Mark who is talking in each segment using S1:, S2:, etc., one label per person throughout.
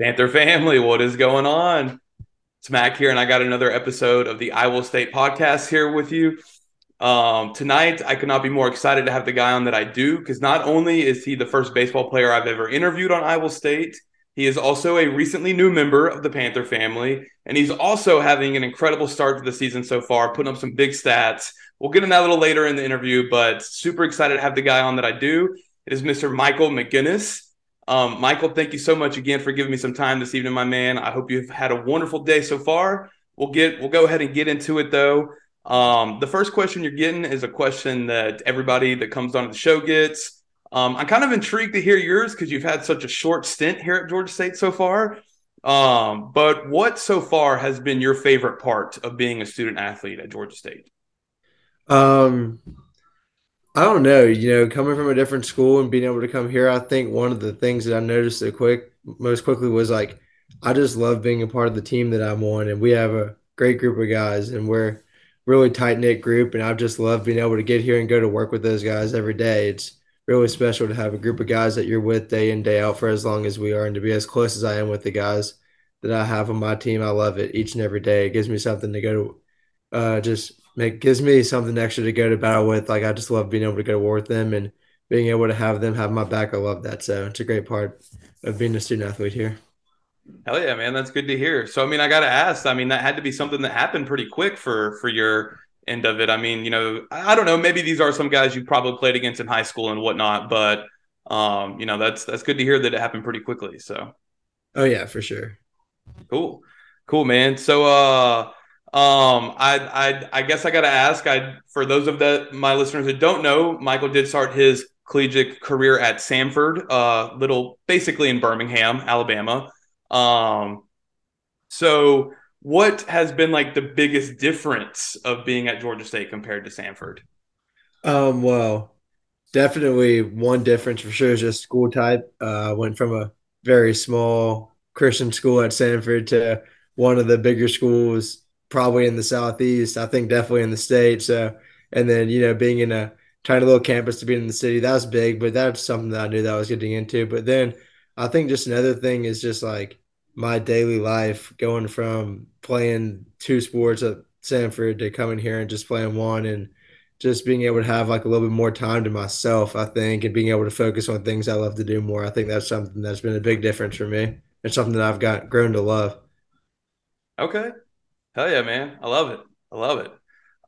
S1: Panther family, what is going on? It's Mac here, and I got another episode of the I Will State podcast here with you. Um, tonight, I could not be more excited to have the guy on that I do because not only is he the first baseball player I've ever interviewed on I Will State, he is also a recently new member of the Panther family, and he's also having an incredible start to the season so far, putting up some big stats. We'll get in that a little later in the interview, but super excited to have the guy on that I do. It is Mr. Michael Maginnis. Um, Michael, thank you so much again for giving me some time this evening, my man. I hope you've had a wonderful day so far. We'll get we'll go ahead and get into it though. Um, the first question you're getting is a question that everybody that comes on the show gets. Um, I'm kind of intrigued to hear yours because you've had such a short stint here at Georgia State so far. Um, but what so far has been your favorite part of being a student athlete at Georgia State?
S2: Um, I don't know. You know, coming from a different school and being able to come here, I think one of the things that I noticed the quick most quickly was like I just love being a part of the team that I'm on, and we have a great group of guys, and we're really tight knit group, and I've just loved being able to get here and go to work with those guys every day. It's really special to have a group of guys that you're with day in day out for as long as we are, and to be as close as I am with the guys that I have on my team. I love it each and every day. It gives me something to go to, uh, just make gives me something extra to go to battle with. Like I just love being able to go to war with them and being able to have them have my back. I love that. So it's a great part of being a student athlete here.
S1: Hell yeah, man. That's good to hear. So I mean, I gotta ask, I mean, that had to be something that happened pretty quick for for your end of it. I mean, you know, I don't know, maybe these are some guys you probably played against in high school and whatnot, but um, you know, that's that's good to hear that it happened pretty quickly. So
S2: Oh yeah, for sure.
S1: Cool. Cool, man. So uh um, I, I, I guess I got to ask. I for those of the my listeners that don't know, Michael did start his collegiate career at Samford, uh, little basically in Birmingham, Alabama. Um, so what has been like the biggest difference of being at Georgia State compared to Samford?
S2: Um, well, definitely one difference for sure is just school type. Uh, went from a very small Christian school at Samford to one of the bigger schools probably in the southeast. I think definitely in the state. So, and then you know, being in a tiny little campus to be in the city, that was big. But that's something that I knew that I was getting into. But then I think just another thing is just like my daily life going from playing two sports at Samford to coming here and just playing one and just being able to have like a little bit more time to myself, I think, and being able to focus on things I love to do more. I think that's something that's been a big difference for me. It's something that I've got grown to love.
S1: Okay. Hell yeah, man. I love it. I love it.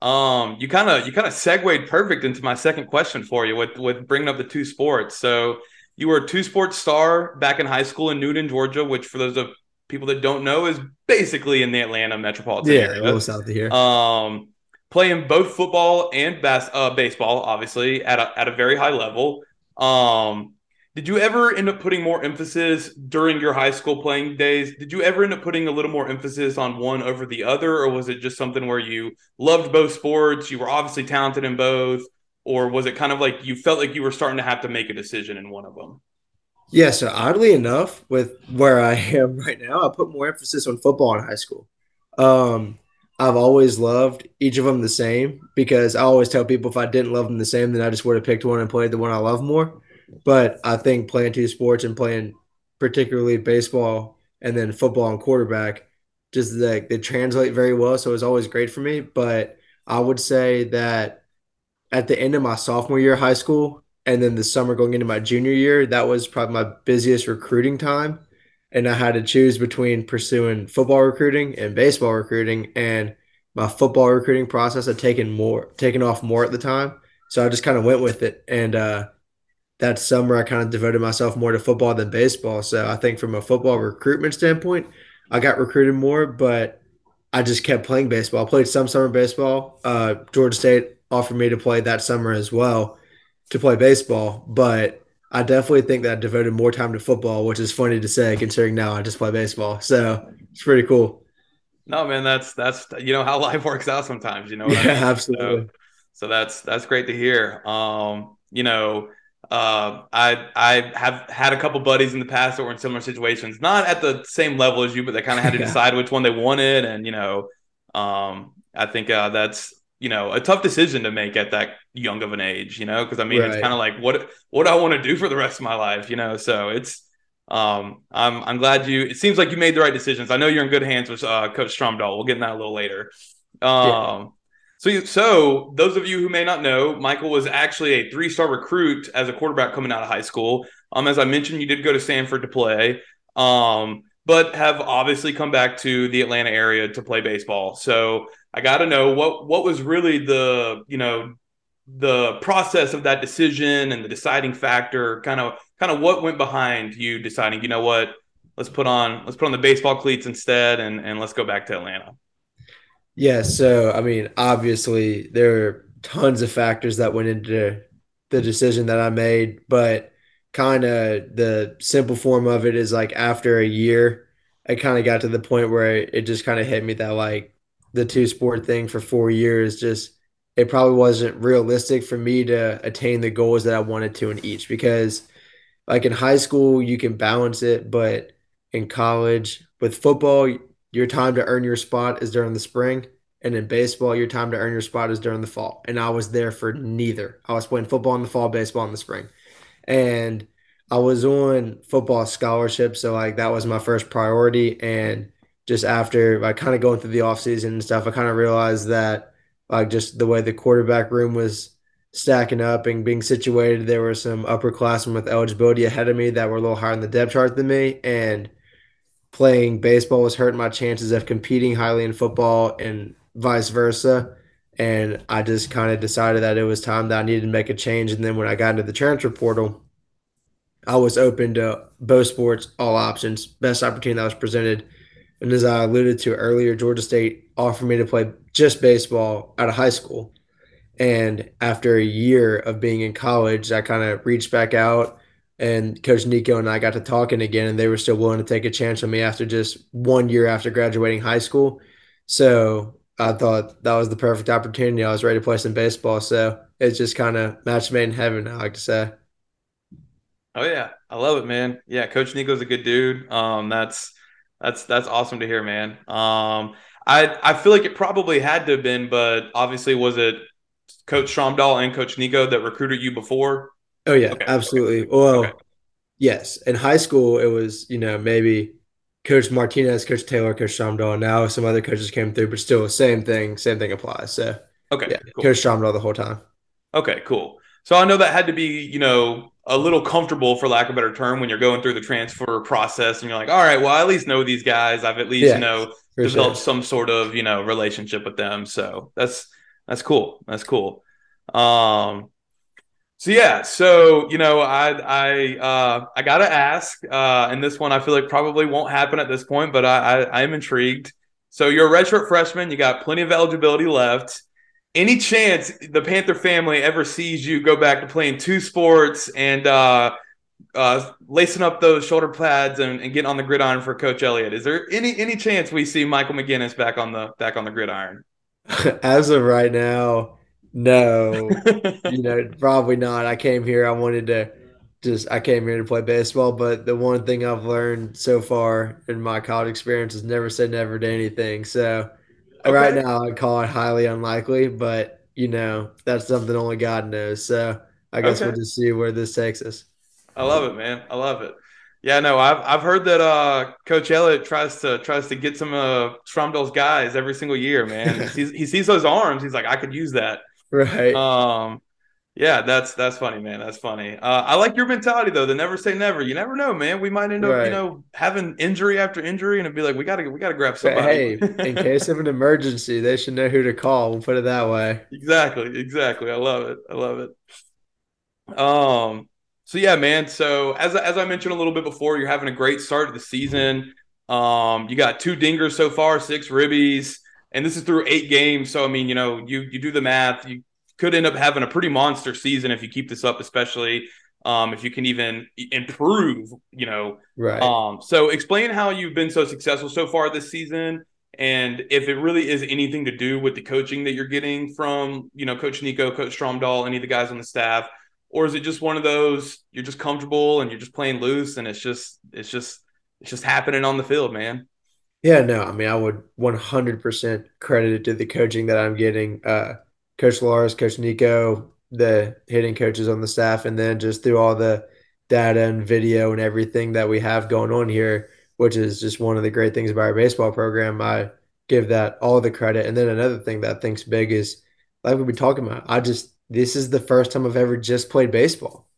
S1: Um, you kind of you kind of segued perfect into my second question for you with with bringing up the two sports. So you were a two sports star back in high school in Newton, Georgia, which for those of people that don't know is basically in the Atlanta metropolitan
S2: yeah,
S1: area.
S2: a little south of here.
S1: Um, playing both football and bas- uh, baseball, obviously at a, at a very high level. Um, did you ever end up putting more emphasis during your high school playing days? Did you ever end up putting a little more emphasis on one over the other, or was it just something where you loved both sports? You were obviously talented in both, or was it kind of like you felt like you were starting to have to make a decision in one of them?
S2: Yeah, so oddly enough, with where I am right now, I put more emphasis on football in high school. Um, I've always loved each of them the same because I always tell people if I didn't love them the same, then I just would have picked one and played the one I love more. But I think playing two sports and playing particularly baseball and then football and quarterback, just like they translate very well. So it was always great for me. But I would say that at the end of my sophomore year of high school and then the summer going into my junior year, that was probably my busiest recruiting time. And I had to choose between pursuing football recruiting and baseball recruiting. And my football recruiting process had taken more taken off more at the time. So I just kind of went with it. And uh that summer I kind of devoted myself more to football than baseball. So I think from a football recruitment standpoint, I got recruited more, but I just kept playing baseball. I played some summer baseball. Uh, Georgia State offered me to play that summer as well to play baseball, but I definitely think that I devoted more time to football, which is funny to say considering now I just play baseball. So it's pretty cool.
S1: No, man, that's that's you know how life works out sometimes. You know,
S2: yeah, I mean? absolutely.
S1: So, so that's that's great to hear. Um, you know, uh, I I have had a couple buddies in the past that were in similar situations, not at the same level as you, but they kind of had to yeah. decide which one they wanted, and you know, um, I think uh, that's you know a tough decision to make at that young of an age, you know, because I mean right. it's kind of like what what do I want to do for the rest of my life, you know, so it's um, I'm I'm glad you. It seems like you made the right decisions. I know you're in good hands with uh, Coach Stromdahl. We'll get in that a little later. Um, yeah. So, so those of you who may not know, Michael was actually a three-star recruit as a quarterback coming out of high school. Um, as I mentioned, you did go to Samford to play, um, but have obviously come back to the Atlanta area to play baseball. So I got to know what what was really the you know the process of that decision and the deciding factor. Kind of kind of what went behind you deciding, you know what, let's put on let's put on the baseball cleats instead, and and let's go back to Atlanta.
S2: Yeah, so I mean, obviously there are tons of factors that went into the decision that I made, but kind of the simple form of it is like after a year, I kind of got to the point where it just kind of hit me that like the two sport thing for four years just it probably wasn't realistic for me to attain the goals that I wanted to in each because like in high school you can balance it, but in college with football your time to earn your spot is during the spring. And in baseball, your time to earn your spot is during the fall. And I was there for neither. I was playing football in the fall, baseball in the spring. And I was on football scholarship. So, like, that was my first priority. And just after like kind of going through the offseason and stuff, I kind of realized that, like, just the way the quarterback room was stacking up and being situated, there were some upperclassmen with eligibility ahead of me that were a little higher in the depth chart than me. And playing baseball was hurting my chances of competing highly in football and vice versa. And I just kind of decided that it was time that I needed to make a change. And then when I got into the transfer portal, I was open to both sports, all options, best opportunity that was presented. And as I alluded to earlier, Georgia State offered me to play just baseball out of high school. And after a year of being in college, I kind of reached back out and Coach Nico and I got to talking again, and they were still willing to take a chance on me after just one year after graduating high school. So I thought that was the perfect opportunity. I was ready to play some baseball. So it's just kind of match made in heaven, I like to say.
S1: Oh yeah, I love it, man. Yeah, Coach Nico's a good dude. Um, that's that's that's awesome to hear, man. Um, I I feel like it probably had to have been, but obviously, was it Coach Stromdahl and Coach Nico that recruited you before?
S2: Oh yeah, okay. absolutely. Okay. Well, okay. yes. In high school, it was you know maybe Coach Martinez, Coach Taylor, Coach Stromdahl. Now some other coaches came through, but still same thing. Same thing applies. So
S1: okay,
S2: yeah, cool. Coach Stromdahl the whole time.
S1: Okay, cool. So I know that had to be you know a little comfortable, for lack of a better term, when you're going through the transfer process and you're like, all right, well, I at least know these guys. I've at least yeah, you know developed sure. some sort of you know relationship with them. So that's that's cool. That's cool. Um, so yeah, so you know, I I uh, I gotta ask, uh, and this one I feel like probably won't happen at this point, but I I, am intrigued. So you're a redshirt freshman, you got plenty of eligibility left. Any chance the Panther family ever sees you go back to playing two sports and uh, uh, lacing up those shoulder pads and, and getting on the gridiron for Coach Elliott? Is there any any chance we see Michael Maginnis back on the back on the gridiron?
S2: As of right now, no, you know, probably not. I came here. I wanted to just. I came here to play baseball. But the one thing I've learned so far in my college experience is never say never to anything. So okay. right now, I'd call it highly unlikely. But you know, that's something only God knows. So I guess okay. we'll just see where this takes us.
S1: I love it, man. I love it. Yeah, no, I've I've heard that uh, Coach Elliott tries to tries to get some uh, Stromdahl's guys every single year, man. he sees those arms. He's like, I could use that.
S2: Right.
S1: Um, yeah, that's that's funny, man. That's funny. Uh, I like your mentality though. The never say never. You never know, man. We might end up, right. you know, having injury after injury, and it'd be like, we gotta we gotta grab somebody.
S2: Hey, in case of an emergency, they should know who to call. We'll put it that way.
S1: Exactly. Exactly. I love it. I love it. Um. So yeah, man. So as as I mentioned a little bit before, you're having a great start to the season. Um, you got two dingers so far, six ribbies and this is through eight games. So I mean, you know, you you do the math, you could end up having a pretty monster season if you keep this up, especially um, if you can even improve. You know,
S2: right.
S1: Um, so explain how you've been so successful so far this season, and if it really is anything to do with the coaching that you're getting from you know Coach Nico, Coach Stromdahl, any of the guys on the staff. Or is it just one of those you're just comfortable and you're just playing loose and it's just it's just it's just happening on the field, man?
S2: Yeah, no, I mean, I would 100% credit it to the coaching that I'm getting. Uh, Coach Lars, Coach Nico, the hitting coaches on the staff, and then just through all the data and video and everything that we have going on here, which is just one of the great things about our baseball program. I give that all the credit. And then another thing that I think's big is like we've been talking about. I just this is the first time I've ever just played baseball,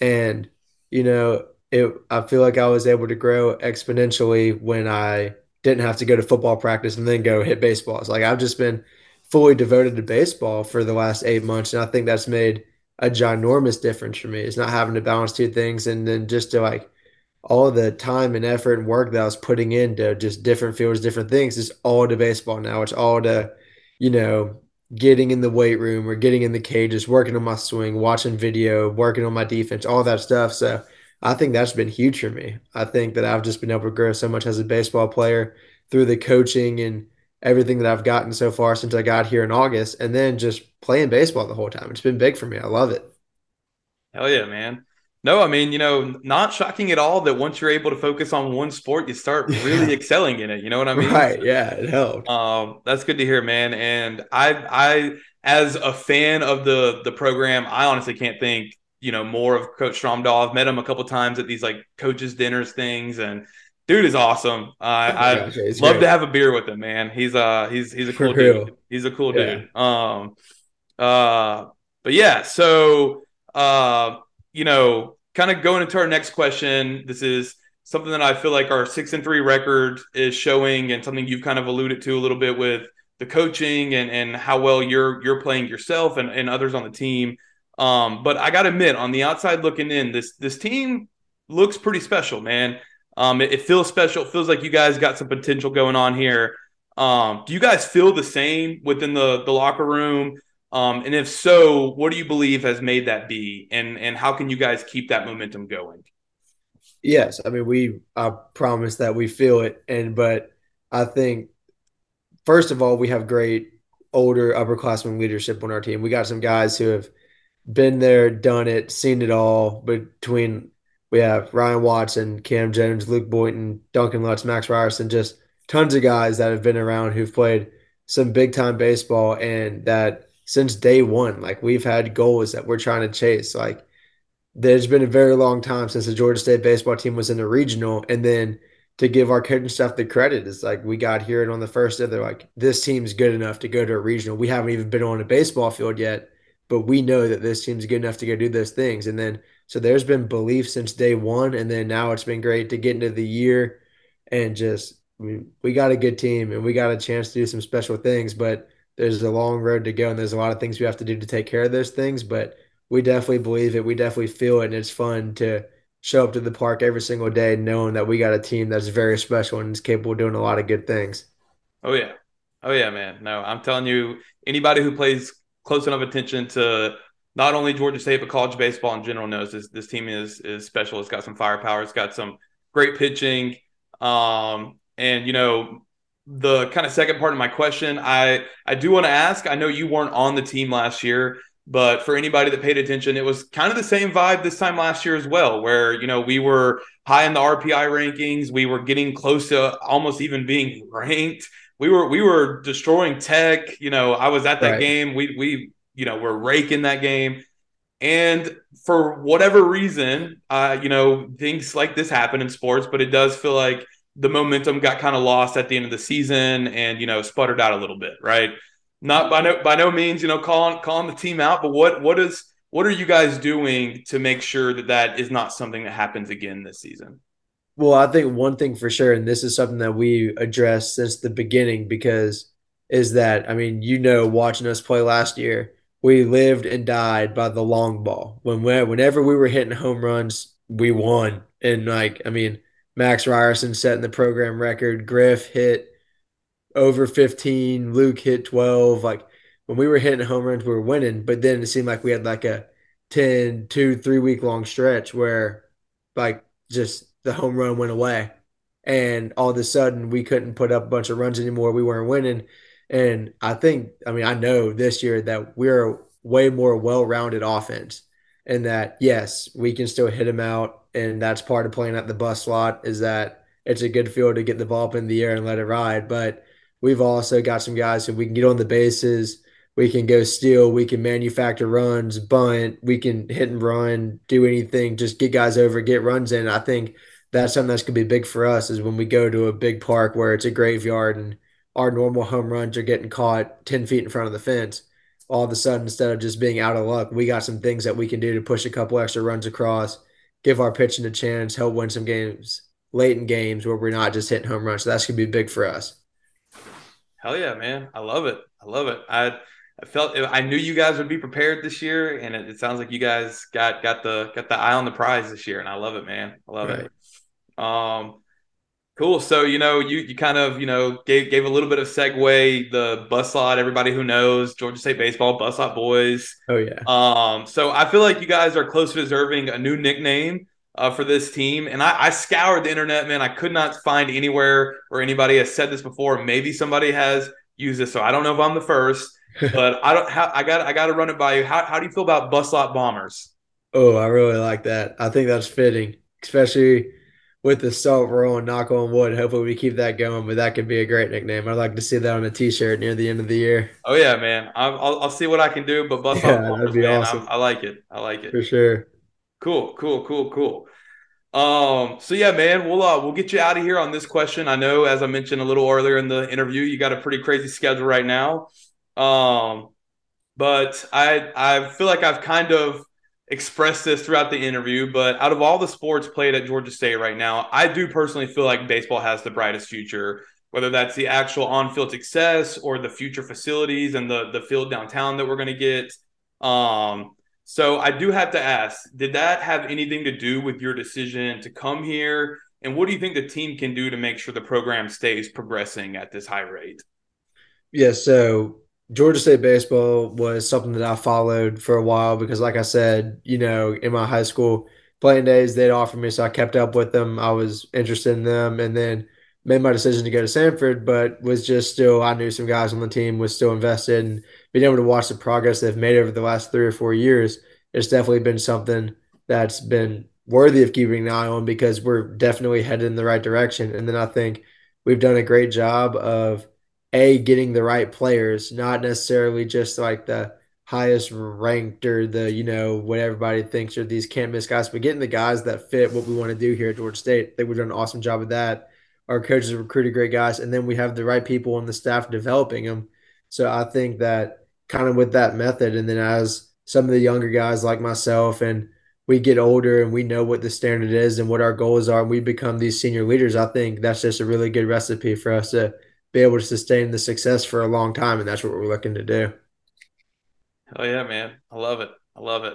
S2: and you know, it. I feel like I was able to grow exponentially when I didn't have to go to football practice and then go hit baseballs. Like I've just been fully devoted to baseball for the last eight months, and I think that's made a ginormous difference for me. It's not having to balance two things, and then just to like all the time and effort and work that I was putting into just different fields, different things, is all to baseball now. It's all to, you know, getting in the weight room or getting in the cages, working on my swing, watching video, working on my defense, all that stuff. So I think that's been huge for me. I think that I've just been able to grow so much as a baseball player through the coaching and everything that I've gotten so far since I got here in August, and then just playing baseball the whole time. It's been big for me. I love it.
S1: Hell yeah, man. No, I mean, you know, not shocking at all that once you're able to focus on one sport, you start really excelling in it. You know what I mean?
S2: Right. Yeah, it helped.
S1: Um, that's good to hear, man. And I, I, as a fan of the the program, I honestly can't think, you know, more of Coach Stromdahl. I've met him a couple times at these like coaches dinners things, and dude is awesome. Uh, I love great. to have a beer with him, man. He's uh, he's he's a cool dude. He's a cool yeah. dude. Um, uh, but yeah, so uh you know, kind of going into our next question, this is something that I feel like our six and three record is showing, and something you've kind of alluded to a little bit with the coaching and and how well you're you're playing yourself and, and others on the team. Um, but I gotta admit, on the outside looking in, this this team looks pretty special, man. Um, it, it feels special. It feels like you guys got some potential going on here. Um, do you guys feel the same within the the locker room? Um, and if so, what do you believe has made that be, and and how can you guys keep that momentum going?
S2: Yes, I mean we I promise that we feel it, and but I think first of all we have great older upperclassmen leadership on our team. We got some guys who have been there, done it, seen it all. Between we have Ryan Watson, Cam Jones, Luke Boynton, Duncan Lutz, Max Ryerson, just tons of guys that have been around who've played some big time baseball and that since day one. Like we've had goals that we're trying to chase. Like there's been a very long time since the Georgia State baseball team was in the regional, and then to give our coaching staff the credit it's like we got here and on the first day they're like this team's good enough to go to a regional. We haven't even been on a baseball field yet, but we know that this team's good enough to go do those things. And then so there's been belief since day one, and then now it's been great to get into the year and just mean, we got a good team and we got a chance to do some special things, but there's a long road to go and there's a lot of things we have to do to take care of those things. But we definitely believe it. We definitely feel it. And it's fun to show up to the park every single day knowing that we got a team that's very special and is capable of doing a lot of good things.
S1: Oh yeah. Oh yeah man. No i'm telling you anybody who plays close enough attention to not only georgia state but college baseball in general knows this this team is is special it's got some firepower it's got some great pitching um and you know the kind of second part of my question, I I do want to ask. I know you weren't on the team last year, but for anybody that paid attention, it was kind of the same vibe this time last year as well, where you know we were high in the RPI rankings, we were getting close to almost even being ranked. We were we were destroying Tech. You know, I was at that right. game. We we you know we're raking that game. And for whatever reason, uh, you know, things like this happen in sports, but it does feel like the momentum got kind of lost at the end of the season and you know sputtered out a little bit, right? Not by no by no means, you know, calling calling the team out, but what what is what are you guys doing to make sure that that is not something that happens again this season?
S2: Well, I think one thing for sure, and this is something that we addressed since the beginning, because is that I mean, you know, watching us play last year, we lived and died by the long ball. When whenever we were hitting home runs, we won, and like I mean Max Ryerson setting the program record. Griff hit over 15. Luke hit 12. Like when we were hitting home runs, we were winning. But then it seemed like we had like a 10, two, three week long stretch where like just the home run went away. And all of a sudden we couldn't put up a bunch of runs anymore. We weren't winning. And I think, I mean, I know this year that we're way more well rounded offense and that, yes, we can still hit them out and that's part of playing at the bus lot is that it's a good field to get the ball up in the air and let it ride. But we've also got some guys who we can get on the bases. we can go steal, we can manufacture runs, bunt, we can hit and run, do anything, just get guys over, get runs in. I think that's something that's gonna be big for us is when we go to a big park where it's a graveyard and our normal home runs are getting caught 10 feet in front of the fence. All of a sudden, instead of just being out of luck, we got some things that we can do to push a couple extra runs across, give our pitching a chance, help win some games late in games where we're not just hitting home runs. So that's gonna be big for us.
S1: Hell yeah, man! I love it. I love it. I I felt I knew you guys would be prepared this year, and it, it, sounds like you guys got got the got the eye on the prize this year, and I love it, man. I love right. it. Um, cool. So you know, you you kind of you know gave gave a little bit of segue the bus lot. Everybody who knows Georgia State baseball, bus lot boys.
S2: Oh yeah.
S1: Um, so I feel like you guys are close to deserving a new nickname. Uh, for this team. And I, I, scoured the internet, man. I could not find anywhere where anybody has said this before. Maybe somebody has used this, so I don't know if I'm the first. But I don't. How, I got. I got to run it by you. How, how do you feel about bus lot bombers?
S2: Oh, I really like that. I think that's fitting, especially with the salt roll and knock on wood. Hopefully, we keep that going. But that could be a great nickname. I'd like to see that on a T-shirt near the end of the year.
S1: Oh yeah, man. I'll, I'll, I'll see what I can do. But bus yeah, lot bombers, man, awesome. I, I like it. I like it
S2: for sure.
S1: Cool, cool, cool, cool. Um, so yeah, man, we'll uh, we'll get you out of here on this question. I know, as I mentioned a little earlier in the interview, you got a pretty crazy schedule right now. Um, but I I feel like I've kind of expressed this throughout the interview. But out of all the sports played at Georgia State right now, I do personally feel like baseball has the brightest future. Whether that's the actual on-field success or the future facilities and the the field downtown that we're going to get. Um, so I do have to ask, did that have anything to do with your decision to come here? And what do you think the team can do to make sure the program stays progressing at this high rate?
S2: Yeah, so Georgia State baseball was something that I followed for a while because, like I said, you know, in my high school playing days, they'd offer me, so I kept up with them. I was interested in them, and then made my decision to go to Samford, but was just still I knew some guys on the team was still invested and being able to watch the progress they've made over the last three or four years. It's definitely been something that's been worthy of keeping an eye on because we're definitely headed in the right direction. And then I think we've done a great job of a getting the right players, not necessarily just like the highest ranked or the you know what everybody thinks are these can't miss guys, but getting the guys that fit what we want to do here at Georgia State. I think we've done an awesome job of that. Our coaches have recruited great guys, and then we have the right people on the staff developing them. So I think that kind of with that method, and then as some of the younger guys like myself and we get older and we know what the standard is and what our goals are and we become these senior leaders, I think that's just a really good recipe for us to be able to sustain the success for a long time, and that's what we're looking to do.
S1: Oh yeah, man, I love it. I love it.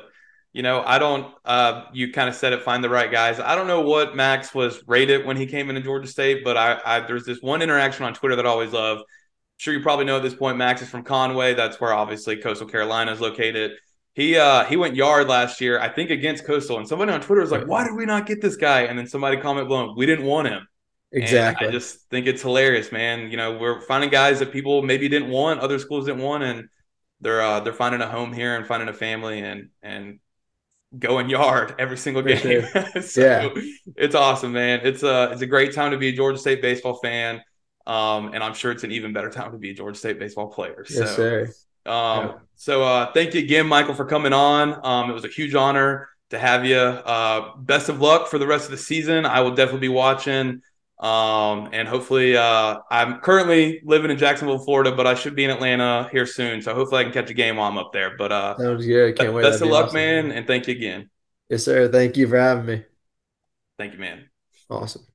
S1: You know, I don't. Uh, you kind of said it. Find the right guys. I don't know what Max was rated when he came into Georgia State, but I, I there's this one interaction on Twitter that I always love. I'm sure you probably know at this point. Max is from Conway. That's where obviously Coastal Carolina is located. He uh he went yard last year, I think against Coastal, and somebody on Twitter was like, "Why did we not get this guy?" And then somebody comment below, "We didn't want him."
S2: Exactly.
S1: And I just think it's hilarious, man. You know, we're finding guys that people maybe didn't want, other schools didn't want, and they're uh, they're finding a home here and finding a family and and going yard every single game. Sure. so yeah, it's awesome, man. It's a it's a great time to be a Georgia State baseball fan, um, and I'm sure it's an even better time to be a Georgia State baseball player.
S2: Yes, so, sir.
S1: Um, yeah. So uh, thank you again, Michael, for coming on. Um, it was a huge honor to have you. Uh, best of luck for the rest of the season. I will definitely be watching. Um, and hopefully, uh, I'm currently living in Jacksonville, Florida, but I should be in Atlanta here soon. So hopefully, I can catch a game while I'm up there. But uh,
S2: sounds good. Can't wait.
S1: Best of luck, awesome. man, and thank you again.
S2: Yes, sir. Thank you for having me.
S1: Thank you, man.
S2: Awesome.